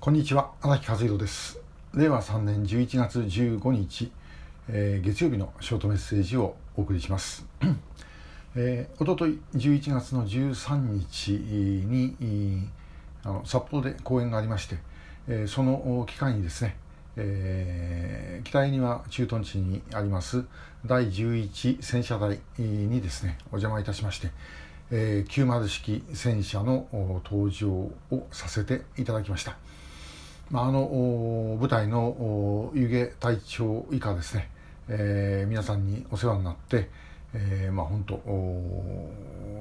こんにちは荒木和弘です令和3年11月15日、えー、月曜日のショートメッセージをお送りします、えー、おととい11月の13日にあの札幌で講演がありまして、えー、その機会にですね、えー、北には駐屯地にあります第11戦車隊にですねお邪魔いたしまして、えー、90式戦車の登場をさせていただきました。まあ、あの舞台の湯気隊長以下ですね、えー、皆さんにお世話になって、えー、まあ本当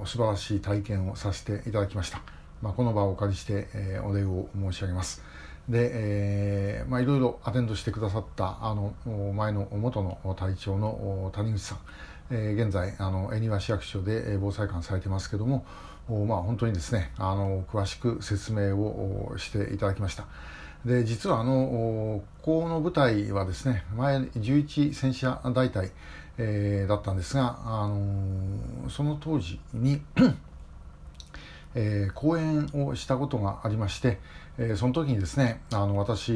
素晴らしい体験をさせていただきました、まあ、この場をお借りして、えー、お礼を申し上げます。で、えーまあ、いろいろアテンドしてくださったあの前の元の隊長の谷口さん、えー、現在あの恵庭市役所で防災官されてますけどもまあ本当にですねあの詳しく説明をしていただきました。で実はあのこの部隊はですね前11戦車大隊、えー、だったんですが、あのー、その当時にえー、講演をしたことがありまして、えー、その時にですねあの私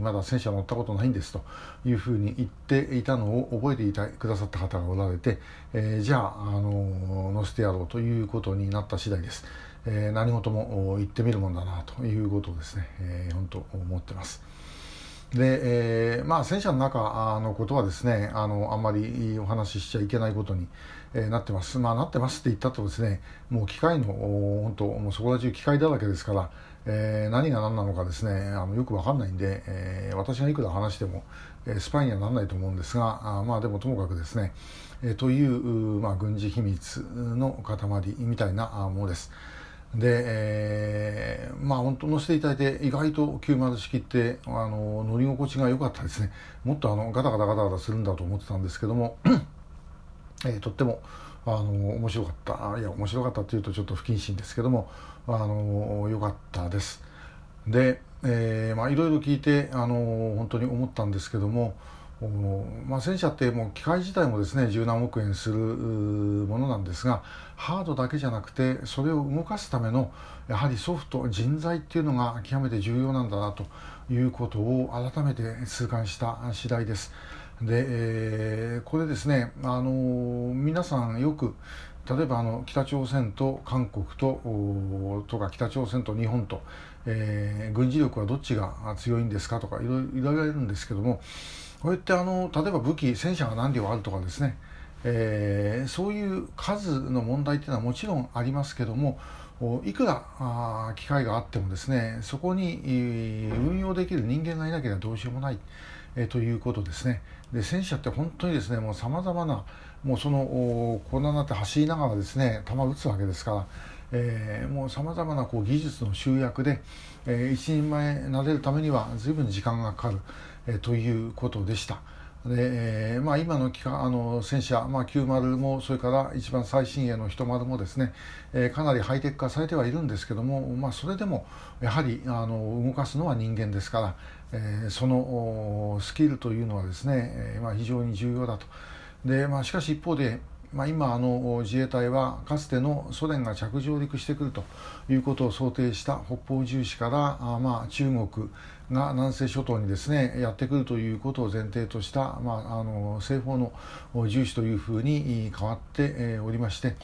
まだ戦車乗ったことないんですというふうに言っていたのを覚えていたくださった方がおられて、えー、じゃあ、あの乗せてやろうということになった次第です。え、何事も言ってみるもんだなということをですね、えー、本当思ってます。で、えー、まあ戦車の中のことはですねあのあんまりお話ししちゃいけないことに、えー、なってますまあなってますって言ったとですねもう機械の本当もうそこら中機械だらけですから、えー、何が何なのかですねあのよくわかんないんで、えー、私がいくら話しても、えー、スパイにはならないと思うんですがあまあでもともかくですね、えー、という、まあ、軍事秘密の塊みたいなものです。で、えー、まあ本当乗せていただいて意外と90式ってあの乗り心地が良かったですね。もっとあのガタガタガタガタするんだと思ってたんですけども、えー、とってもあの面白かった。いや面白かったっていうとちょっと不謹慎ですけどもあの良かったです。で、えー、まあいろいろ聞いてあの本当に思ったんですけどもまあ、戦車ってもう機械自体もですね十何億円するものなんですがハードだけじゃなくてそれを動かすためのやはりソフト人材っていうのが極めて重要なんだなということを改めて痛感した次第です。で、えー、これですね、あの皆さんよく例えばあの北朝鮮と韓国ととか北朝鮮と日本と、えー、軍事力はどっちが強いんですかとかいろいろ言われるんですけどもこうやってあの例えば武器戦車が何両あるとかですね、えー、そういう数の問題っていうのはもちろんありますけどもいくらあ機会があってもですねそこに運用できる人間がいなければどうしようもない、えー、ということですね。で戦車って本当にですねもうさまざまなもうそのこんなになって走りながらですね弾撃つわけですから、えー、もうさまざまなこう技術の集約で、えー、一人前なれるためには随分時間がかかる、えー、ということでした。でえーまあ、今の機あの戦車、まあ、90もそれから一番最新鋭の人丸もですね、えー、かなりハイテク化されてはいるんですけども、まあ、それでもやはりあの動かすのは人間ですから、えー、そのスキルというのはですね、えーまあ、非常に重要だと。でまあ、しかし一方でまあ、今あの自衛隊はかつてのソ連が着上陸してくるということを想定した北方重視からあ、まあ、中国が南西諸島にですねやってくるということを前提とした、まあ、あの西方の重視というふうに変わっておりまして。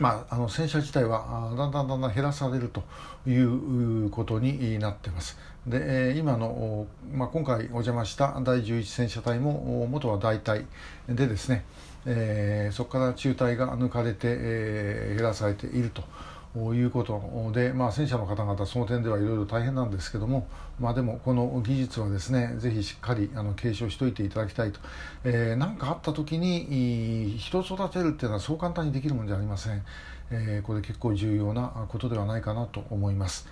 まあ、あの戦車自体はだんだんだんだん減らされるということになっています。で今の、まあ、今回お邪魔した第11戦車隊も元は大隊でですねえー、そこから中隊が抜かれて、えー、減らされているということで、まあ、戦車の方々その点ではいろいろ大変なんですけども、まあ、でもこの技術はですねぜひしっかりあの継承しておいていただきたいと。何、えー、かあった時に人育てるっていうのはそう簡単にできるもんじゃありません、えー、これ結構重要なことではないかなと思います。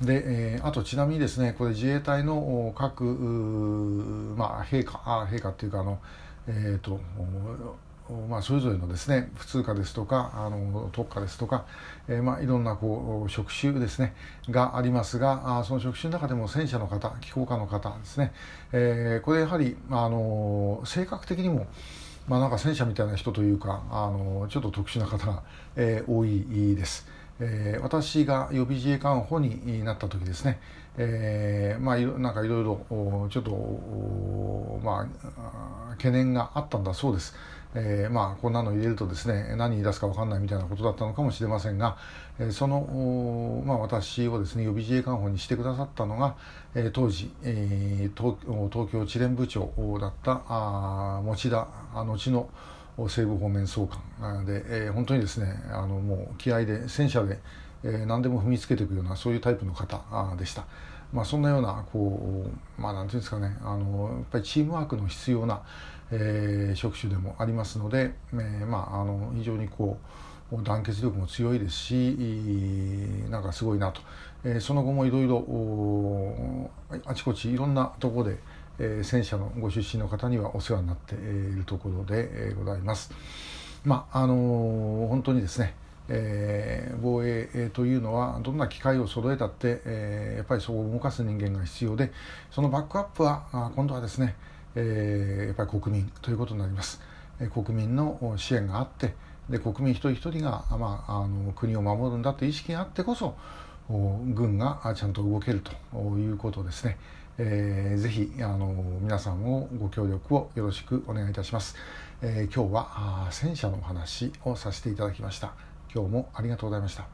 で、えー、あとちなみにですねこれ自衛隊の各、まあ、陛下あ陛下っていうかあのえーとまあ、それぞれのですね普通科ですとかあの特科ですとか、えーまあ、いろんなこう職種ですねがありますがあその職種の中でも戦車の方機構科の方ですね、えー、これやはりあの性格的にもまあ、なんか戦車みたいな人というかあのちょっと特殊な方が、えー、多いです。えー、私が予備自衛官補になった時ですね、えー、まあなんかいろいろちょっとまあ懸念があったんだそうです。えー、まあこんなの入れるとですね何言い出すか分かんないみたいなことだったのかもしれませんが、えー、その、まあ、私をですね予備自衛官補にしてくださったのが、えー、当時、え、東京知連部長だったあ持田後の西部方面総監で、え、本当にですねあのもう気合で戦車で、え、何でも踏みつけていくようなそういうタイプの方でした。まあ、そんなようなこう、まあ、なんていうんですかねあのやっぱりチームワークの必要な、えー、職種でもありますので、えーまあ、あの非常にこう団結力も強いですしなんかすごいなと、えー、その後もいろいろあちこちいろんなところで、えー、戦車のご出身の方にはお世話になっているところで、ございます。まああの、本当にですねえー、防衛というのはどんな機会を揃えたって、えー、やっぱりそこを動かす人間が必要でそのバックアップは今度はですね、えー、やっぱり国民ということになります、えー、国民の支援があってで国民一人一人が、まあ、あの国を守るんだという意識があってこそ軍がちゃんと動けるということですね、えー、ぜひあの皆さんをご協力をよろしくお願いいたします、えー、今日は戦車のお話をさせていただきました。今日もありがとうございました。